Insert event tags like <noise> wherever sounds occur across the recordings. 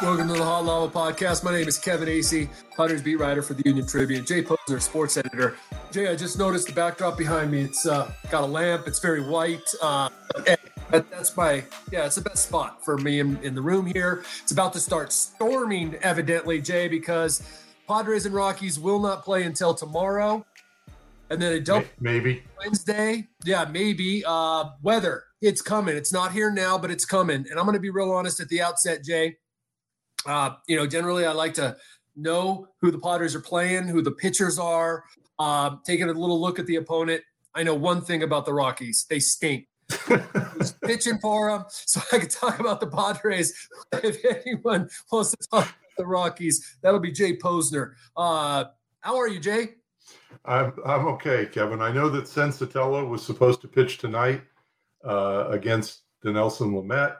Welcome to the Hot Lava Podcast. My name is Kevin Acee, Padres beat writer for the Union Tribune. Jay Posner, sports editor. Jay, I just noticed the backdrop behind me. It's uh, got a lamp. It's very white. Uh, that, that's my yeah. It's the best spot for me in, in the room here. It's about to start storming, evidently, Jay, because Padres and Rockies will not play until tomorrow, and then a double maybe Wednesday. Yeah, maybe. Uh, weather. It's coming. It's not here now, but it's coming. And I'm going to be real honest at the outset, Jay. Uh, you know, generally I like to know who the Padres are playing, who the pitchers are, uh, taking a little look at the opponent. I know one thing about the Rockies: they stink. <laughs> pitching for them, so I could talk about the Padres. <laughs> If anyone wants to talk about the Rockies, that'll be Jay Posner. Uh, how are you, Jay? I'm I'm okay, Kevin. I know that Senzatela was supposed to pitch tonight uh, against Dinelson Lamet.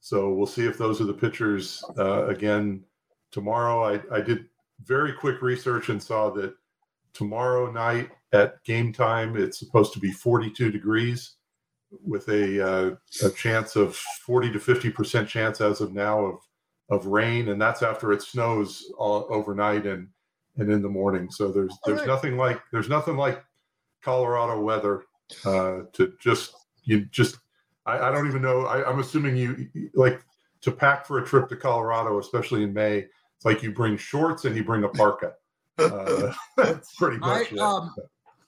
So we'll see if those are the pitchers uh, again tomorrow. I, I did very quick research and saw that tomorrow night at game time it's supposed to be 42 degrees with a uh, a chance of 40 to 50 percent chance as of now of of rain, and that's after it snows all, overnight and and in the morning. So there's there's nothing like there's nothing like Colorado weather uh, to just you just I, I don't even know. I, I'm assuming you like to pack for a trip to Colorado, especially in May. It's like you bring shorts and you bring a parka. Uh, that's <laughs> <laughs> pretty much I, it. Um,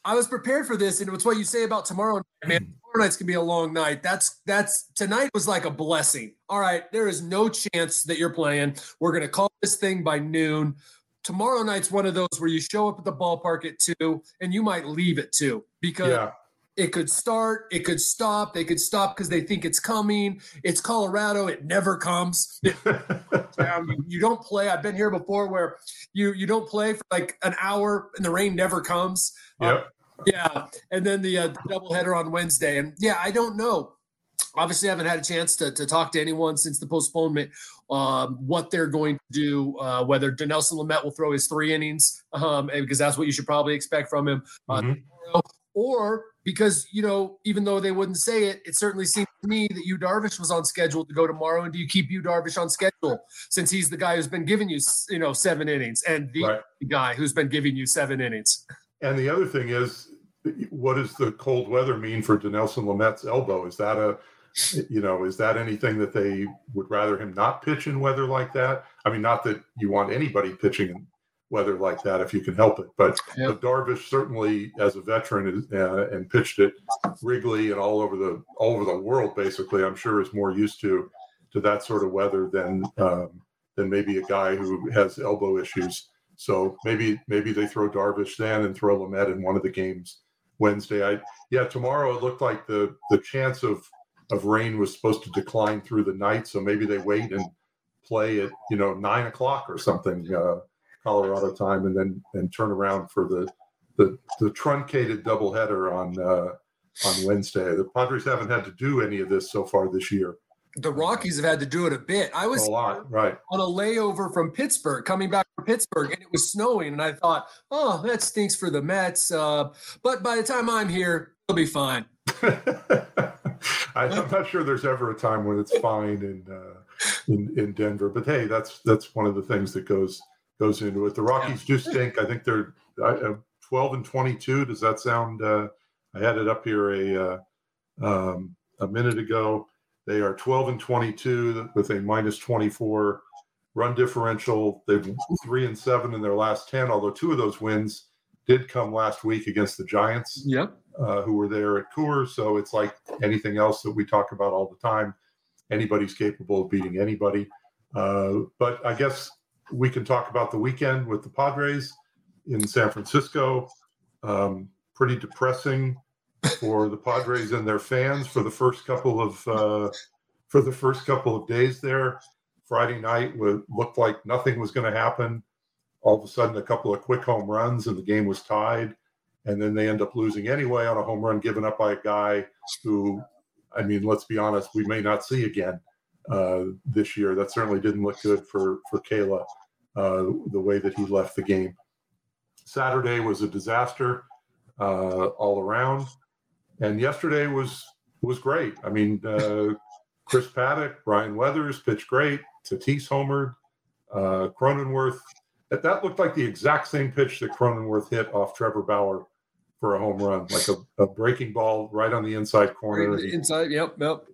I was prepared for this, and it's what you say about tomorrow night, man. Hmm. Tomorrow night's gonna be a long night. That's that's tonight was like a blessing. All right, there is no chance that you're playing. We're gonna call this thing by noon. Tomorrow night's one of those where you show up at the ballpark at two, and you might leave at two because yeah it could start, it could stop. They could stop because they think it's coming. It's Colorado. It never comes. um, <laughs> you don't play. I've been here before where you you don't play for like an hour and the rain never comes. Yep. Um, yeah, and then the, uh, doubleheader on Wednesday, and yeah, I don't know. Obviously, I haven't had a chance to, to talk to anyone since the postponement. Um, what they're going to do, uh, whether Dinelson Lamet will throw his three innings, um, because that's what you should probably expect from him, uh, mm-hmm. Or because you know even though they wouldn't say it it certainly seems to me that Yu Darvish was on schedule to go tomorrow. And do you keep Yu Darvish on schedule since he's the guy who's been giving you you know seven innings and the right. guy who's been giving you seven innings? And the other thing is what does the cold weather mean for Dinelson Lamet's elbow? Is that a you know is that anything that they would rather him not pitch in weather like that? I mean not that you want anybody pitching weather like that if you can help it. But, but Darvish certainly, as a veteran, uh, and pitched it Wrigley and all over the all over the world, basically, I'm sure is more used to to that sort of weather than um, than maybe a guy who has elbow issues. So maybe maybe they throw Darvish then and throw Lamet in one of the games Wednesday. I yeah, tomorrow it looked like the the chance of of rain was supposed to decline through the night, so maybe they wait and play at you know nine o'clock or something. Uh, Colorado time, and then and turn around for the the, the truncated doubleheader on uh, on Wednesday. The Padres haven't had to do any of this so far this year. The Rockies have had to do it a bit. I was a lot, right on a layover from Pittsburgh, coming back from Pittsburgh, and it was snowing, and I thought, oh, that stinks for the Mets. Uh, but by the time I'm here, it'll be fine. <laughs> I, am not sure there's ever a time when it's fine in, uh, in in Denver, but hey, that's that's one of the things that goes goes into it. The Rockies yeah. do stink. I think they're uh, 12 and 22. Does that sound? Uh, I had it up here a uh, um, a minute ago. They are 12 and 22 with a minus 24 run differential. They've three and seven in their last 10. Although two of those wins did come last week against the Giants. Yep. Uh, who were there at Coors. So it's like anything else that we talk about all the time. Anybody's capable of beating anybody. Uh, but I guess we can talk about the weekend with the Padres in San Francisco. Um, pretty depressing for the Padres and their fans for the first couple of uh, for the first couple of days there. Friday night would, looked like nothing was going to happen. All of a sudden, a couple of quick home runs and the game was tied. And then they end up losing anyway on a home run given up by a guy who, I mean, let's be honest, we may not see again uh, this year. That certainly didn't look good for for Kela uh, the way that he left the game. Saturday was a disaster uh, all around, and yesterday was was great. I mean, uh, <laughs> Chris Paddack, Ryan Weathers pitched great. Tatis homered. Uh, Cronenworth, that, that looked like the exact same pitch that Cronenworth hit off Trevor Bauer for a home run, like a, a breaking ball right on the inside corner. Right inside, yep, yep.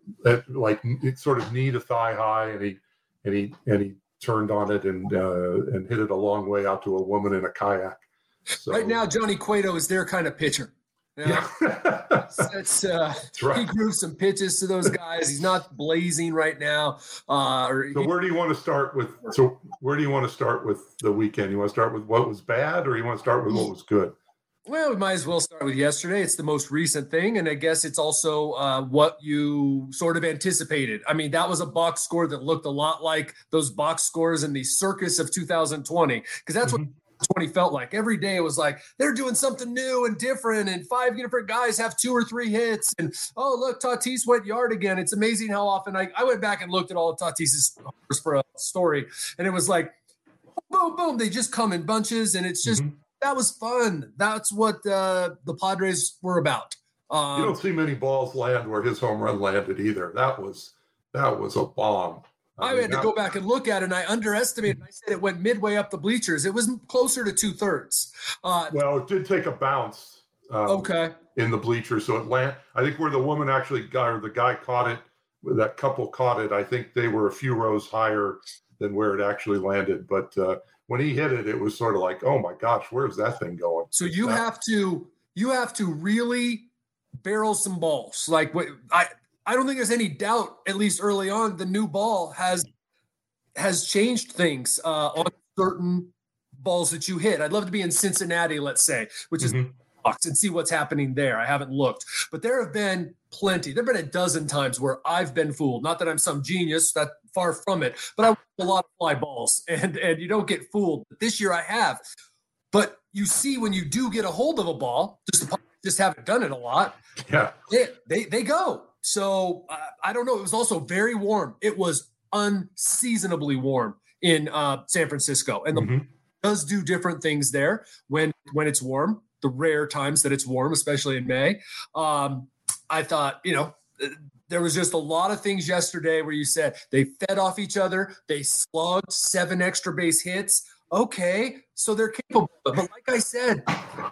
Like it sort of knee to thigh high, and he and he and he turned on it and uh, and hit it a long way out to a woman in a kayak. So, right now, Johnny Cueto is their kind of pitcher. Yeah, that's, uh, that's right. He grew some pitches to those guys. He's not blazing right now. Uh, so where do you want to start with? So where do you want to start with the weekend? You want to start with what was bad, or you want to start with what was good? Well, we might as well start with yesterday. It's the most recent thing, and I guess it's also uh, what you sort of anticipated. I mean, that was a box score that looked a lot like those box scores in the circus of 2020, because that's mm-hmm. what 20 felt like. Every day it was like they're doing something new and different, and five different guys have two or three hits. And oh, look, Tatis went yard again. It's amazing how often I, I went back and looked at all of Tatis's for a story, and it was like boom, boom. They just come in bunches, and it's just mm-hmm. That was fun. That's what uh, the Padres were about. Um, you don't see many balls land where his home run landed either. That was that was a bomb. I, mean, had to go back and look at it, and I underestimated. I said it went midway up the bleachers. It was closer to two thirds. Uh, well, it did take a bounce. Um, okay. In the bleachers, so it land. I think where the woman actually got, or the guy caught it, that couple caught it. I think they were a few rows higher than where it actually landed. But uh, when he hit it, it was sort of like, oh my gosh, where's that thing going? So you that- have to you have to really barrel some balls. Like what I I don't think there's any doubt, at least early on, the new ball has has changed things uh, on certain balls that you hit. I'd love to be in Cincinnati, let's say, which is mm-hmm. and see what's happening there. I haven't looked, but there have been plenty. There've been a dozen times where I've been fooled. Not that I'm some genius, that far from it, but I a lot of fly balls, <laughs> and and you don't get fooled. But this year I have. But you see when you do get a hold of a ball, just just haven't done it a lot. Yeah, they they, they go. So uh, I don't know. It was also very warm. It was unseasonably warm in uh, San Francisco, and the mm-hmm. does do different things there when when it's warm. The rare times that it's warm, especially in May. Um, I thought, you know, there was just a lot of things yesterday where you said they fed off each other, they slugged seven extra base hits. Okay, so they're capable. But like I said,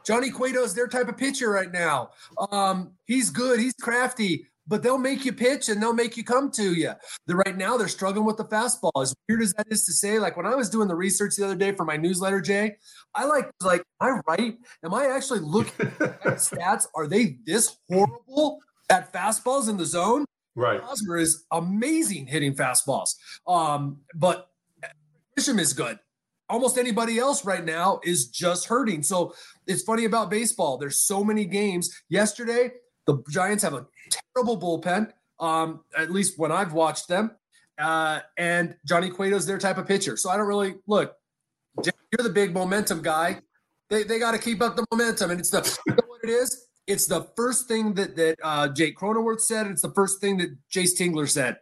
Johnny Cueto is their type of pitcher right now. Um, he's good, he's crafty but they'll make you pitch and they'll make you come to you. The, right now, they're struggling with the fastball. As weird as that is to say, like when I was doing the research the other day for my newsletter, Jay, I like like, am I right? Am I actually looking at <laughs> stats? Are they this horrible at fastballs in the zone? Right. Hosmer is amazing hitting fastballs. Um, but Grisham is good. Almost anybody else right now is just hurting. So it's funny about baseball. There's so many games. Yesterday, the Giants have a terrible bullpen, um, at least when I've watched them. Uh, and Johnny Cueto's their type of pitcher. So I don't really look. You're the big momentum guy. They, they got to keep up the momentum, and it's the you know what it is. It's the first thing that that uh, Jake Cronenworth said. It's the first thing that Jayce Tingler said.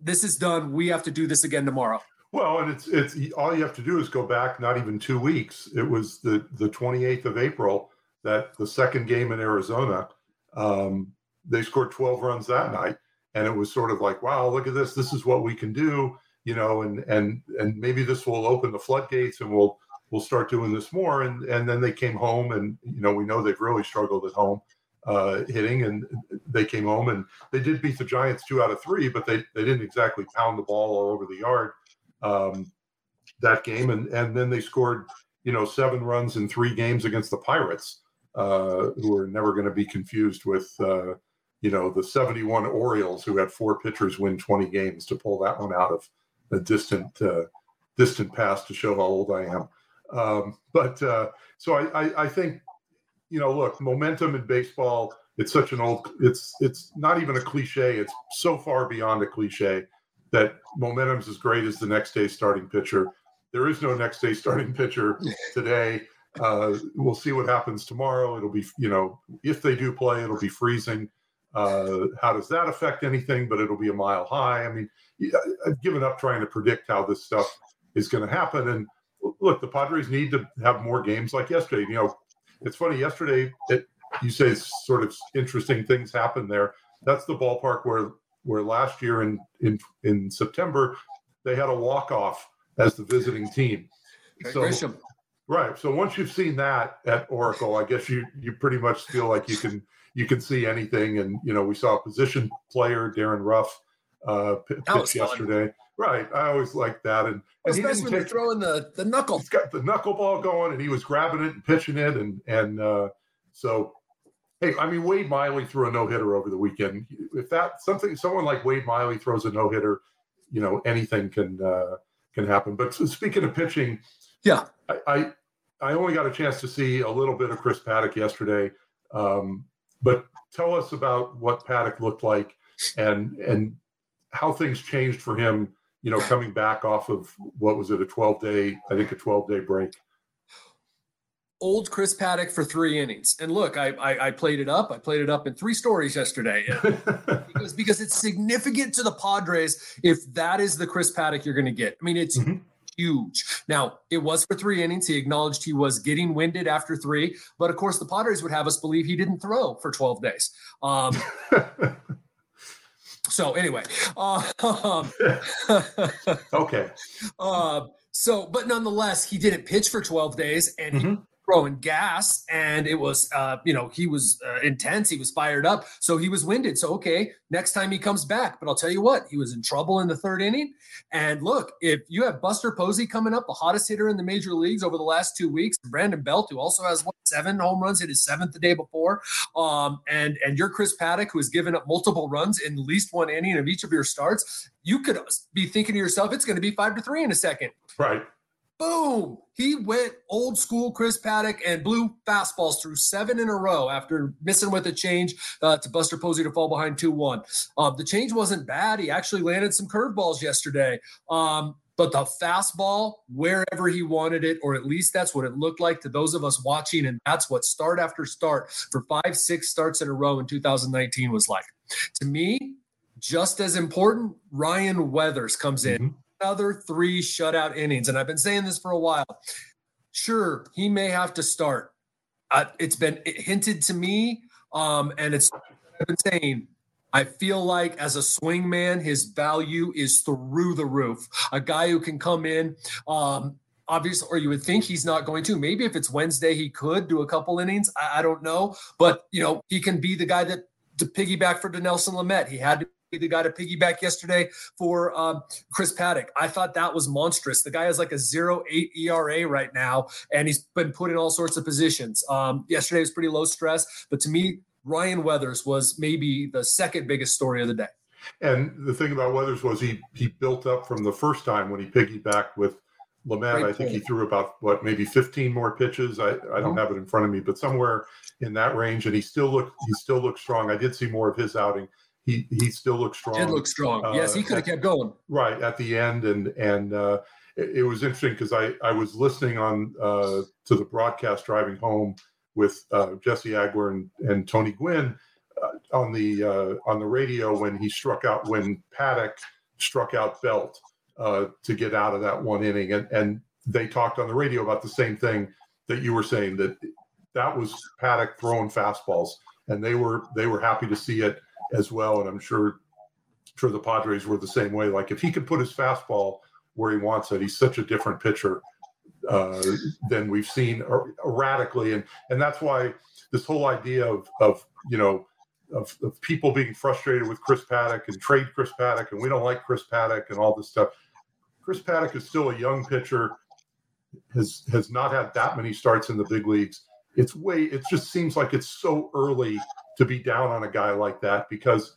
This is done. We have to do this again tomorrow. Well, and it's it's all you have to do is go back not even two weeks. It was the the 28th of April that the second game in Arizona, um, they scored 12 runs that night, and it was sort of like, wow, look at this. This is what we can do, you know, and and and maybe this will open the floodgates, and we'll we'll start doing this more. And and then they came home, and you know, we know they've really struggled at home uh, hitting, and they came home and they did beat the Giants two out of three, but they they didn't exactly pound the ball all over the yard um, that game, and and then they scored you know seven runs in three games against the Pirates uh, who are never going to be confused with, uh, you know, the 71 Orioles who had four pitchers win 20 games to pull that one out of a distant, uh, distant past to show how old I am. Um, but uh, so I, I, I think, you know, look, momentum in baseball. It's such an old. It's it's not even a cliche. It's so far beyond a cliche that momentum's as great as the next day starting pitcher. There is no next day starting pitcher <laughs> today. Uh, we'll see what happens tomorrow. It'll be, you know, if they do play, it'll be freezing. Uh, how does that affect anything? But it'll be a mile high. I mean, I've given up trying to predict how this stuff is going to happen. And look, the Padres need to have more games like yesterday. You know, it's funny. Yesterday, it, you say sort of interesting things happen there. That's the ballpark where where last year in in in September they had a walk off as the visiting team. So, Grisham. Right. So once you've seen that at Oracle, I guess you you pretty much feel like you can you can see anything. And you know, we saw a position player, Darin Ruf, uh, pitch fun. yesterday. Right. I always like that. And, and he didn't when take throwing the, the knuckle. he's got the knuckleball going and he was grabbing it and pitching it and and uh, so hey i mean wade miley threw a no-hitter over the weekend if that something someone like wade miley throws a no-hitter you know anything can uh, can happen but speaking of pitching Yeah. I, I i only got a chance to see a little bit of chris paddack yesterday um, but tell us about what paddack looked like and and how things changed for him you know, coming back off of what was it, a 12 day, I think a 12 day break. Old Chris Paddack for three innings. And look, I, I I played it up. I played it up in three stories yesterday. <laughs> because, because it's significant to the Padres if that is the Chris Paddack you're going to get. I mean, it's Mhm. Huge. Now, it was for three innings. He acknowledged he was getting winded after three, but of course, the Padres would have us believe he didn't throw for 12 days. Um, <laughs> so, anyway, um, <laughs> okay. uh, <laughs> so, but nonetheless, he didn't pitch for 12 days and Mhm. Throwing gas and it was uh you know he was uh, intense he was fired up so he was winded. So okay next time he comes back. But i'll tell you what he was in trouble in the third inning. And look if you have buster posey coming up the hottest hitter in the major leagues over the last two weeks brandon belt who also has what seven home runs hit his seventh the day before um and and you're chris paddack who has given up multiple runs in at least one inning of each of your starts you could be thinking to yourself it's going to be five to three in a second. Right. Boom! He went old school Chris Paddack and blew fastballs through seven in a row after missing with a change uh, to Buster Posey to fall behind 2 1. Uh, the change wasn't bad. He actually landed some curveballs yesterday. Um, but the fastball, wherever he wanted it, or at least that's what it looked like to those of us watching. And that's what start after start for five, six starts in a row in 2019 was like. To me, just as important, Ryan Weathers comes in Mhm. Another three shutout innings. And I've been saying this for a while. Sure, he may have to start. Uh, it's been hinted to me, um, and it's I've been saying. I feel like as a swing man, his value is through the roof. A guy who can come in, um, obviously, or you would think he's not going to. Maybe if it's Wednesday, he could do a couple innings. I, I don't know, but you know, he can be the guy that to piggyback for Nelson Lamet. He had to the guy to piggyback yesterday for um, Chris Paddack. I thought that was monstrous. The guy has like a 0.8 ERA right now, and he's been put in all sorts of positions. Um, yesterday was pretty low stress, but to me, Ryan Weathers was maybe the second biggest story of the day. And the thing about Weathers was he he built up from the first time when he piggybacked with Lamet. Great I think he threw about what maybe 15 more pitches. I, I don't Mhm. have it in front of me, but somewhere in that range. And he still looked he still looked strong. I did see more of his outing. He he still looked strong. Did look strong. uh, yes, he could have kept going. right at the end and and uh, it, it was interesting because I I was listening on uh, to the broadcast driving home with uh, Jesse Agler and, and Tony Gwynn uh, on the uh, on the radio when he struck out when Paddack struck out Belt uh, to get out of that one inning and and they talked on the radio about the same thing that you were saying that that was Paddack throwing fastballs and they were they were happy to see it as well and I'm sure sure the Padres were the same way. Like if he could put his fastball where he wants it, he's such a different pitcher uh, than we've seen er- erratically, and and that's why this whole idea of of you know of, of people being frustrated with Chris Paddack and trade Chris Paddack and we don't like Chris Paddack and all this stuff. Chris Paddack is still a young pitcher, has has not had that many starts in the big leagues. It's way. It just seems like it's so early to be down on a guy like that because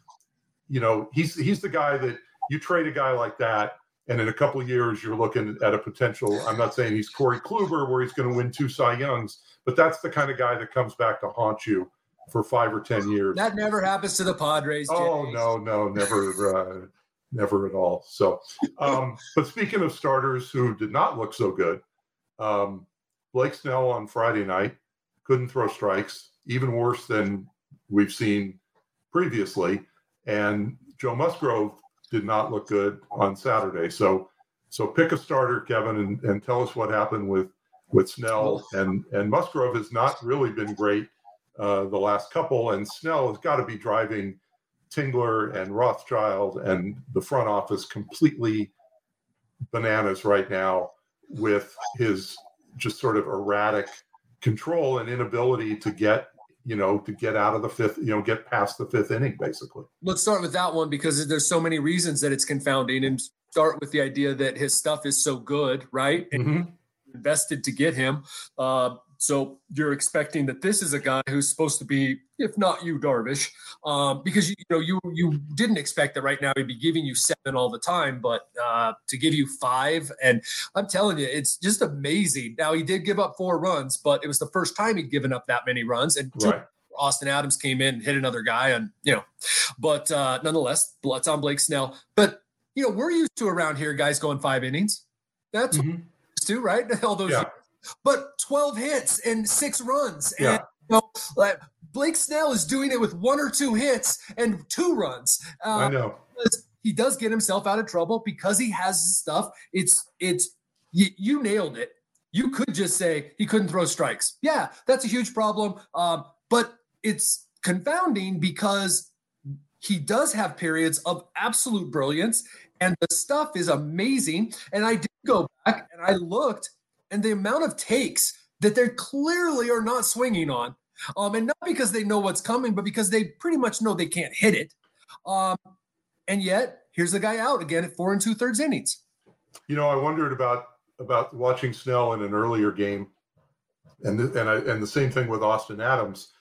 you know he's he's the guy that you trade a guy like that and in a couple of years you're looking at a potential i'm not saying he's corey kluber where he's going to win two cy youngs but that's the kind of guy that comes back to haunt you for five or ten years That never happens to the Padres. oh no no never uh, never at all so um, but speaking of starters who did not look so good um, blake snell on friday night couldn't throw strikes even worse than we've seen previously and joe musgrove did not look good on saturday. So so pick a starter kevin and, and tell us what happened with with snell. And and musgrove has not really been great uh, the last couple and snell has got to be driving Tingler and Rothschild and the front office completely bananas right now with his just sort of erratic control and inability to get you know to get out of the fifth you know get past the fifth inning basically. Let's start with that one because there's so many reasons that it's confounding and start with the idea that his stuff is so good right? Mm-hmm. invested to get him. Uh, so you're expecting that this is a guy who's supposed to be, if not Yu, Darvish, um, because you, you, know you you didn't expect that right now he'd be giving you seven all the time, but uh, to give you five, and I'm telling you, it's just amazing. Now he did give up four runs, but it was the first time he'd given up that many runs, and right. Austin Adams came in, and hit another guy, and you know, but uh, nonetheless, blood's on Blake Snell. But you know, we're used to around here guys going five innings. That's mm-hmm. too right. <laughs> All those. Yeah. Years but 12 hits and six runs. Yeah. And you know, like Blake Snell is doing it with one or two hits and two runs. Uh, I know. He does get himself out of trouble because he has stuff. It's it's you, you, nailed it. You could just say he couldn't throw strikes. Yeah, that's a huge problem. Um, but it's confounding because he does have periods of absolute brilliance and the stuff is amazing. And I did go back and I looked and the amount of takes that they clearly are not swinging on. Um, and not because they know what's coming, but because they pretty much know they can't hit it. Um, and yet, here's the guy out again at four and two thirds innings. You know, I wondered about about watching Snell in an earlier game, and the, and I, and the same thing with Austin Adams.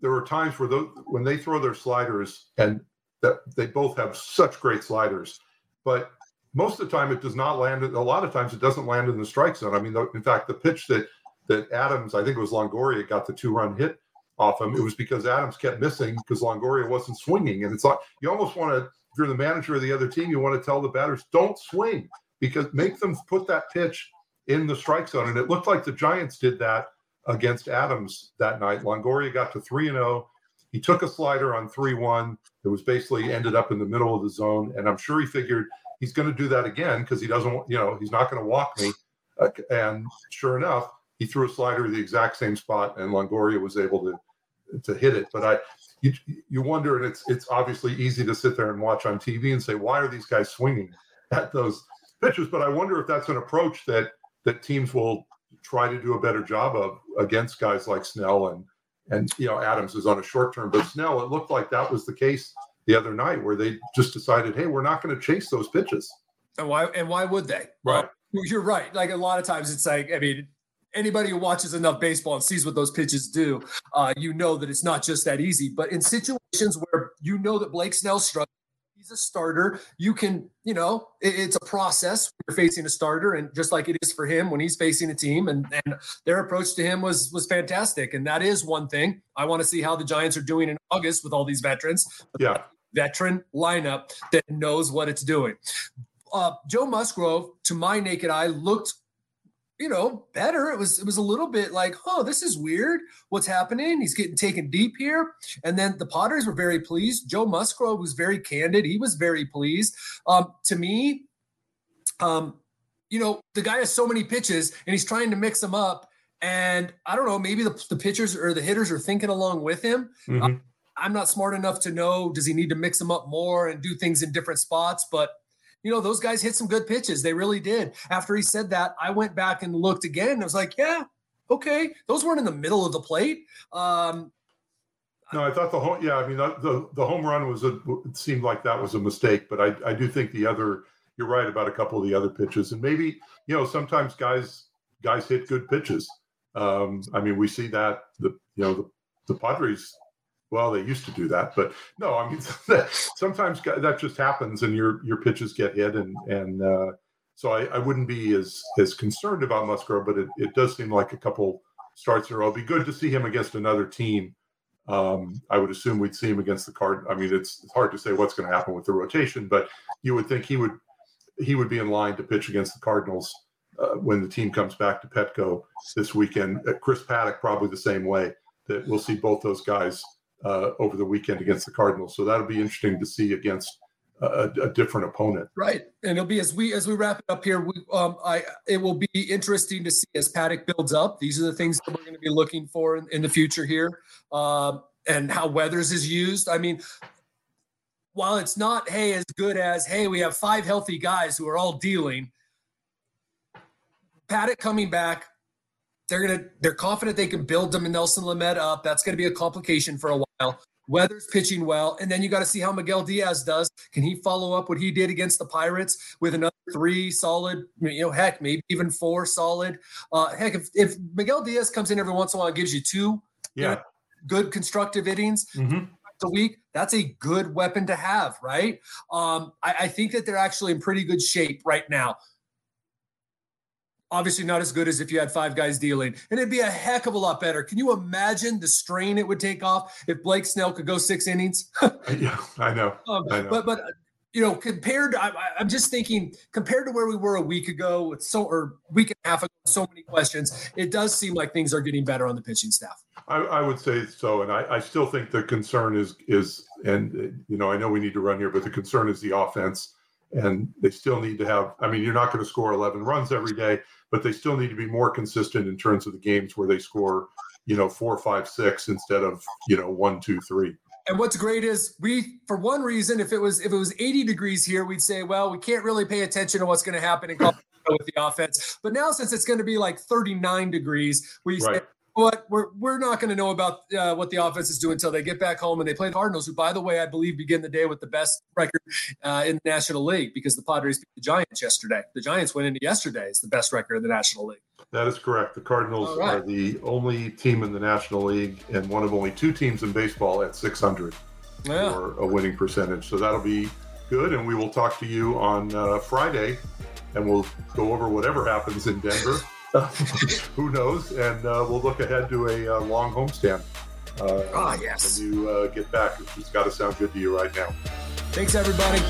There are times where those, when they throw their sliders, and that they both have such great sliders, but most of the time it does not land. A lot of times it doesn't land in the strike zone. I mean, in fact, the pitch that that Adams, I think it was Longoria, got the two run hit off him. It was because Adams kept missing because Longoria wasn't swinging. And it's like you almost want to, if you're the manager of the other team, you want to tell the batters don't swing because make them put that pitch in the strike zone. And it looked like the Giants did that against Adams that night. Longoria got to three and zero. He took a slider on three one. It was basically ended up in the middle of the zone, and I'm sure he figured he's going to do that again because he doesn't, you know, he's not going to walk me. Uh, and sure enough, he threw a slider the exact same spot, and Longoria was able to to hit it. But I, you, you wonder, and it's it's obviously easy to sit there and watch on TV and say, why are these guys swinging at those pitches? But I wonder if that's an approach that that teams will try to do a better job of against guys like Snell and and you know Adams is on a short term, but Snell, it looked like that was the case the other night where they just decided, hey, we're not going to chase those pitches. And why? And why would they? Right. Well, you're right. Like a lot of times, it's like I mean, anybody who watches enough baseball and sees what those pitches do, uh, you know that it's not just that easy. But in situations where you know that Blake Snell struggles, he's a starter. You can, you know, it, it's a process. You're facing a starter, and just like it is for him when he's facing a team, and and their approach to him was was fantastic. And that is one thing I want to see how the Giants are doing in August with all these veterans. Yeah veteran lineup that knows what it's doing. Uh, Joe Musgrove, to my naked eye, looked, you know, better. It was it was a little bit like, oh, this is weird. What's happening? He's getting taken deep here. And then the Padres were very pleased. Joe Musgrove was very candid. He was very pleased. Um, to me, um, you know, the guy has so many pitches and he's trying to mix them up. And I don't know, maybe the, the pitchers or the hitters are thinking along with him. Mm-hmm. Um, I'm not smart enough to know does he need to mix them up more and do things in different spots, but you know, those guys hit some good pitches. They really did. After he said that, I went back and looked again. I was like, yeah, okay. Those weren't in the middle of the plate. Um, no, I thought the home. Yeah, I mean the, the, home run was a. It seemed like that was a mistake, but I I do think the other. You're right about a couple of the other pitches, and maybe you know sometimes guys guys hit good pitches. Um, I mean, we see that the you know the the Padres well, they used to do that, but no, I mean <laughs> sometimes that just happens, and your your pitches get hit, and and uh, so I, I wouldn't be as as concerned about Musgrove, but it, it does seem like a couple starts in a row. It'd be good to see him against another team. Um, I would assume we'd see him against the card. I mean, it's, it's hard to say what's going to happen with the rotation, but you would think he would he would be in line to pitch against the Cardinals uh, when the team comes back to Petco this weekend. Uh, Chris paddack probably the same way. That we'll see both those guys uh, over the weekend against the Cardinals. So that'll be interesting to see against a, a, different opponent. Right, and it'll be as we as we wrap it up here. We, um, I it will be interesting to see as Paddack builds up. These are the things that we're going to be looking for in, in the future here, um, and how Weathers is used. I mean. While it's not, hey, as good as, hey, we have five healthy guys who are all dealing, Paddack coming back. They're gonna they're confident they can build them and Nelson Lamet up. That's gonna be a complication for a while. Weathers pitching well, and then you got to see how Miguel Diaz does. Can he follow up what he did against the Pirates with another three solid? You know, heck, maybe even four solid. Uh, heck, if, if Miguel Diaz comes in every once in a while and gives you two, yeah, know, good constructive innings mm-hmm. a week, that's a good weapon to have, right? Um, I, I think that they're actually in pretty good shape right now obviously not as good as if you had five guys dealing and it'd be a heck of a lot better. Can you imagine the strain it would take off if blake snell could go six innings? <laughs> Uh, yeah i know, um, I know. but but uh, you know compared to, I, i'm just thinking compared to where we were a week ago with so or week and a half ago so many questions it does seem like things are getting better on the pitching staff. I, I would say so, and I, I, still think the concern is is, and uh, you know, I know we need to run here, but the concern is the offense, and they still need to have. I mean, you're not going to score 11 runs every day, but they still need to be more consistent in terms of the games where they score, you know, four, five, six instead of you know one, two, three. And what's great is we, for one reason, if it was if it was 80 degrees here, we'd say, well, we can't really pay attention to what's going to happen in Colorado with the offense. But now, since it's going to be like 39 degrees, we right. say, what we're we're not going to know about uh, what the offense is doing until they get back home and they play the Cardinals, who, by the way, I believe begin the day with the best record uh, in the National League because the Padres beat the Giants yesterday. The Giants went into yesterday as the best record in the National League. That is correct. The Cardinals right. are the only team in the National League and one of only two teams in baseball at 600 yeah. for a winning percentage. So that'll be good, and we will talk to you on uh, Friday, and we'll go over whatever happens in Denver. <laughs> who knows? And uh, we'll look ahead to a uh, long homestand. Uh, ah, yes. When you uh, get back, it's got to sound good to you right now. Thanks, everybody.